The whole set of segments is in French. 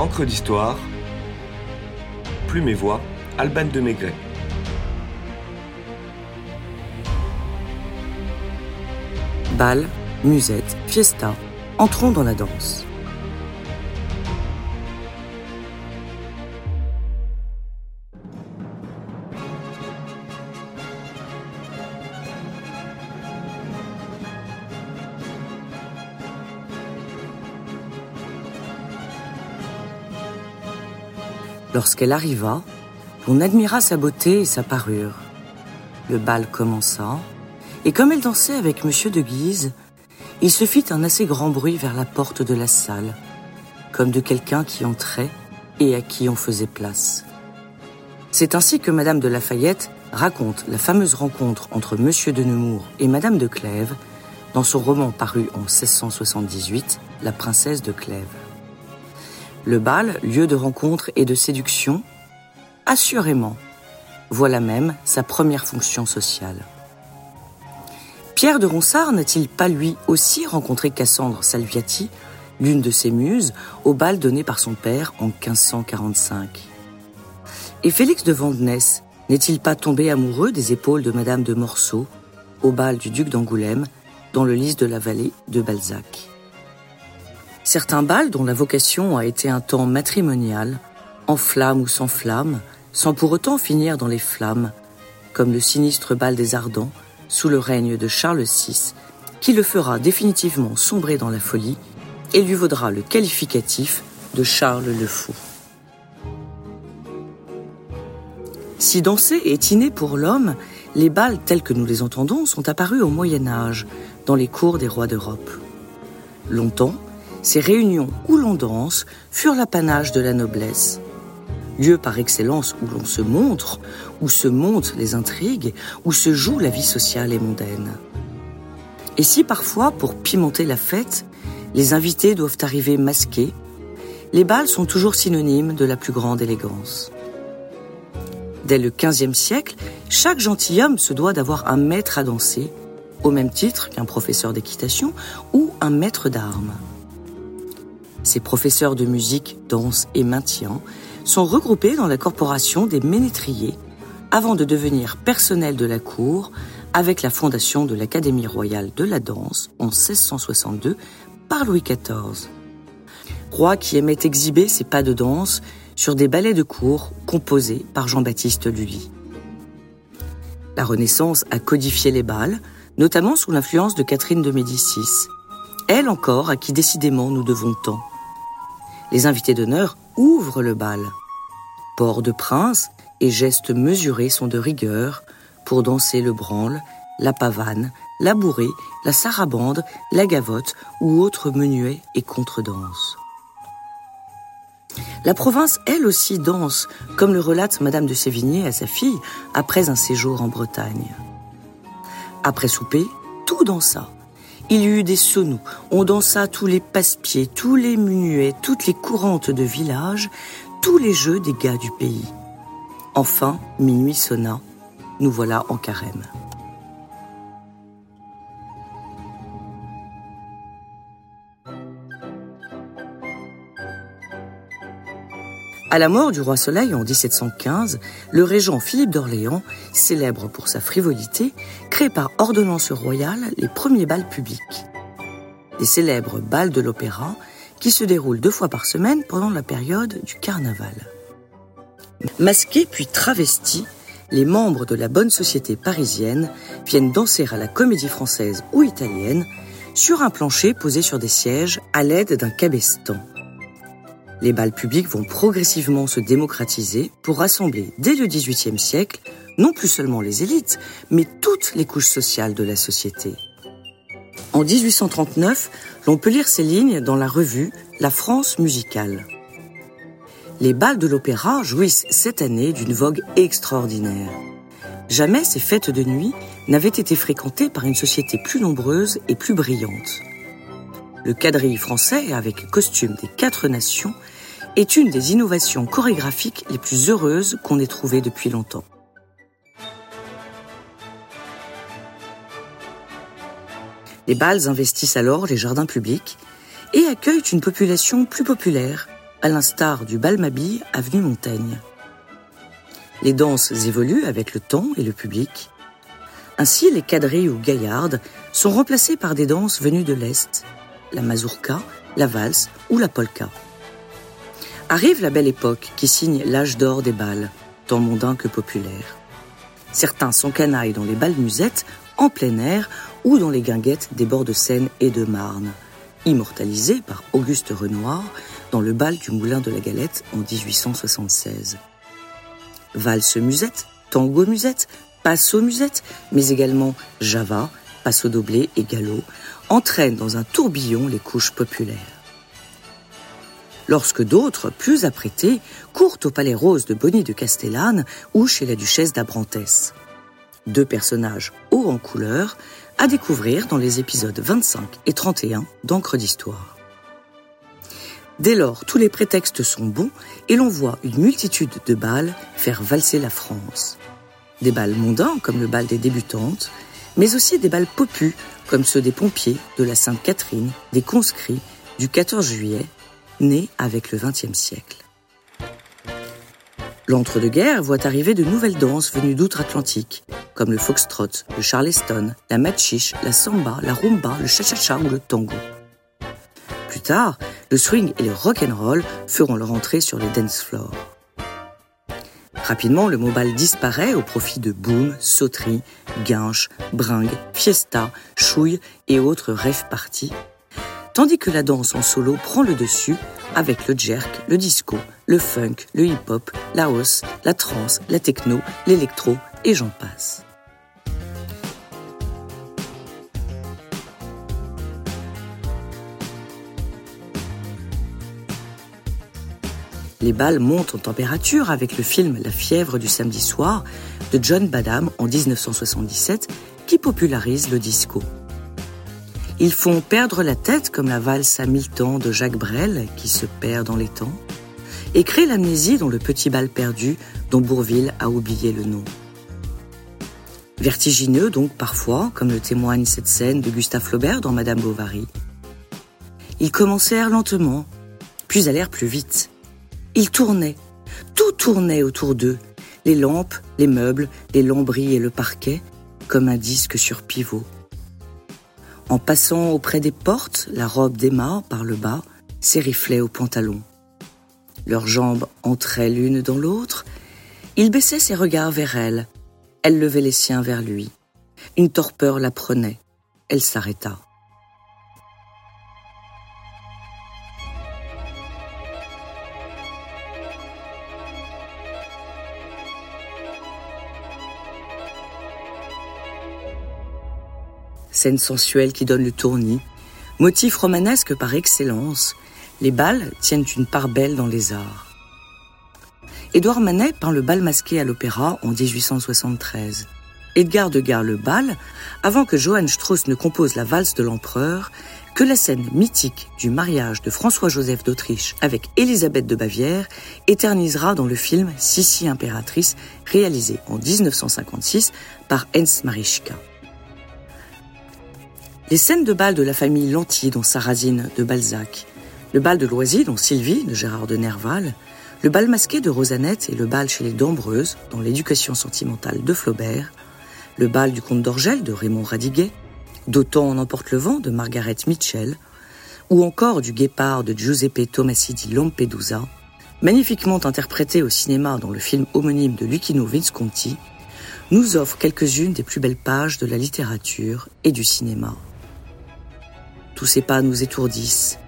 Encre d'histoire, Plume et Voix, Alban de Maigret. Bal, musette, fiesta, entrons dans la danse. Lorsqu'elle arriva, on admira sa beauté et sa parure. Le bal commença, et comme elle dansait avec Monsieur de Guise, il se fit un assez grand bruit vers la porte de la salle, comme de quelqu'un qui entrait et à qui on faisait place. C'est ainsi que Madame de Lafayette raconte la fameuse rencontre entre Monsieur de Nemours et Madame de Clèves dans son roman paru en 1678, La princesse de Clèves. Le bal, lieu de rencontre et de séduction, assurément, voilà même sa première fonction sociale. Pierre de Ronsard n'a-t-il pas lui aussi rencontré Cassandre Salviati, l'une de ses muses, au bal donné par son père en 1545 Et Félix de Vandenesse n'est-il pas tombé amoureux des épaules de Madame de Morceau, au bal du duc d'Angoulême, dans le lys de la vallée de Balzac? Certains bals dont la vocation a été un temps matrimonial, en flamme ou sans flamme, sans pour autant finir dans les flammes, comme le sinistre bal des Ardents, sous le règne de Charles VI, qui le fera définitivement sombrer dans la folie et lui vaudra le qualificatif de Charles le Fou. Si danser est inné pour l'homme, les bals tels que nous les entendons sont apparus au Moyen Âge, dans les cours des rois d'Europe. Longtemps, ces réunions où l'on danse furent l'apanage de la noblesse. Lieu par excellence où l'on se montre, où se montent les intrigues, où se joue la vie sociale et mondaine. Et si parfois, pour pimenter la fête, les invités doivent arriver masqués, les bals sont toujours synonymes de la plus grande élégance. Dès le XVe siècle, chaque gentilhomme se doit d'avoir un maître à danser, au même titre qu'un professeur d'équitation ou un maître d'armes. Ces professeurs de musique, danse et maintien sont regroupés dans la corporation des ménétriers avant de devenir personnel de la cour avec la fondation de l'Académie royale de la danse en 1662 par Louis XIV. Roi qui aimait exhiber ses pas de danse sur des ballets de cour composés par Jean-Baptiste Lully. La Renaissance a codifié les bals, notamment sous l'influence de Catherine de Médicis, elle encore à qui décidément nous devons tant. Les invités d'honneur ouvrent le bal. Port de prince et gestes mesurés sont de rigueur pour danser le branle, la pavane, la bourrée, la sarabande, la gavotte ou autres menuets et contredanses. La province, elle aussi, danse, comme le relate Madame de Sévigné à sa fille après un séjour en Bretagne. Après souper, tout dansa. Il y eut des sonnous, on dansa tous les passe-pieds, tous les munuets, toutes les courantes de village, tous les jeux des gars du pays. Enfin, minuit sonna, nous voilà en carême. À la mort du roi Soleil en 1715, le régent Philippe d'Orléans, célèbre pour sa frivolité, crée par ordonnance royale les premiers bals publics. Les célèbres bals de l'opéra qui se déroulent deux fois par semaine pendant la période du carnaval. Masqués puis travestis, les membres de la bonne société parisienne viennent danser à la comédie française ou italienne sur un plancher posé sur des sièges à l'aide d'un cabestan les bals publics vont progressivement se démocratiser pour rassembler dès le XVIIIe siècle non plus seulement les élites, mais toutes les couches sociales de la société. En 1839, l'on peut lire ces lignes dans la revue La France musicale. Les bals de l'opéra jouissent cette année d'une vogue extraordinaire. Jamais ces fêtes de nuit n'avaient été fréquentées par une société plus nombreuse et plus brillante. Le quadrille français, avec costume des quatre nations, est une des innovations chorégraphiques les plus heureuses qu'on ait trouvées depuis longtemps. Les bals investissent alors les jardins publics et accueillent une population plus populaire, à l'instar du bal Mabille avenue Montaigne. Les danses évoluent avec le temps et le public. Ainsi, les quadrilles ou gaillardes sont remplacées par des danses venues de l'Est, la mazurka, la valse ou la polka. Arrive la belle époque qui signe l'âge d'or des bals, tant mondains que populaires. Certains s'encanaillent dans les bals musettes, en plein air ou dans les guinguettes des bords de Seine et de Marne, immortalisés par Auguste Renoir dans le bal du Moulin de la Galette en 1876. Valse musette, tango musette, passo musette, mais également java, passo doblé et galop, entraînent dans un tourbillon les couches populaires. Lorsque d'autres, plus apprêtés, courent au Palais Rose de Bonny de Castellane ou chez la duchesse d'Abrantès. Deux personnages hauts en couleur à découvrir dans les épisodes 25 et 31 d'Encre d'Histoire. Dès lors, tous les prétextes sont bons et l'on voit une multitude de balles faire valser la France. Des balles mondains, comme le bal des débutantes, mais aussi des balles popus, comme ceux des pompiers, de la Sainte-Catherine, des conscrits, du 14 juillet, nés avec le XXe siècle. L'entre-deux-guerres voit arriver de nouvelles danses venues d'outre-Atlantique, comme le foxtrot, le charleston, la machiche, la samba, la rumba, le cha-cha-cha ou le tango. Plus tard, le swing et le rock and roll feront leur entrée sur les dance floors. Rapidement, le mobile disparaît au profit de boom, sauterie, guinche, bringue, fiesta, chouille et autres rêves parties, tandis que la danse en solo prend le dessus avec le jerk, le disco, le funk, le hip-hop, la house, la trance, la techno, l'électro et j'en passe. Les balles montent en température avec le film La fièvre du samedi soir de John Badham en 1977 qui popularise le disco. Ils font perdre la tête comme la valse à mille temps de Jacques Brel qui se perd dans les temps et créent l'amnésie dans le petit bal perdu dont Bourville a oublié le nom. Vertigineux donc parfois, comme le témoigne cette scène de Gustave Flaubert dans Madame Bovary. Ils commencèrent lentement, puis allèrent plus vite. Ils tournaient. Tout tournait autour d'eux. Les lampes, les meubles, les lambris et le parquet, comme un disque sur pivot. En passant auprès des portes, la robe d'Emma, par le bas, s'ériflait au pantalon. Leurs jambes entraient l'une dans l'autre. Il baissait ses regards vers elle. Elle levait les siens vers lui. Une torpeur la prenait. Elle s'arrêta. Scène sensuelle qui donne le tournis, motif romanesque par excellence, les balles tiennent une part belle dans les arts. Édouard Manet peint le bal masqué à l'opéra en 1873. Edgar Degas le bal, avant que Johann Strauss ne compose la valse de l'empereur, que la scène mythique du mariage de François-Joseph d'Autriche avec Élisabeth de Bavière éternisera dans le film Sissi impératrice réalisé en 1956 par Hens Marischka. Les scènes de bal de la famille Lanty dans Sarrazine de Balzac, le bal de Loisy dans Sylvie de Gérard de Nerval, le bal masqué de Rosanette et le bal chez les Dambreuses dans l'éducation sentimentale de Flaubert, le bal du comte d'Orgel de Raymond Radiguet, D'autant en emporte le vent de Margaret Mitchell, ou encore du Guépard de Giuseppe Tomasi di Lampedusa, magnifiquement interprété au cinéma dans le film homonyme de Lucchino Visconti, nous offre quelques-unes des plus belles pages de la littérature et du cinéma. Tous ces pas nous étourdissent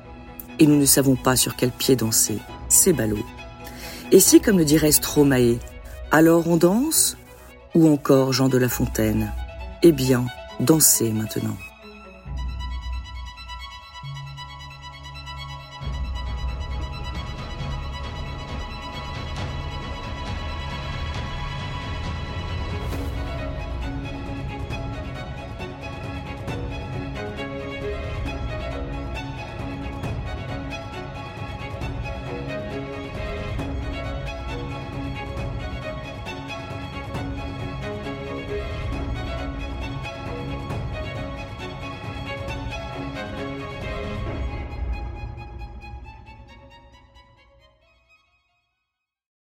et nous ne savons pas sur quel pied danser. C'est ballot. Et si, comme le dirait Stromae, alors on danse Ou encore Jean de La Fontaine? Eh bien, dansez maintenant.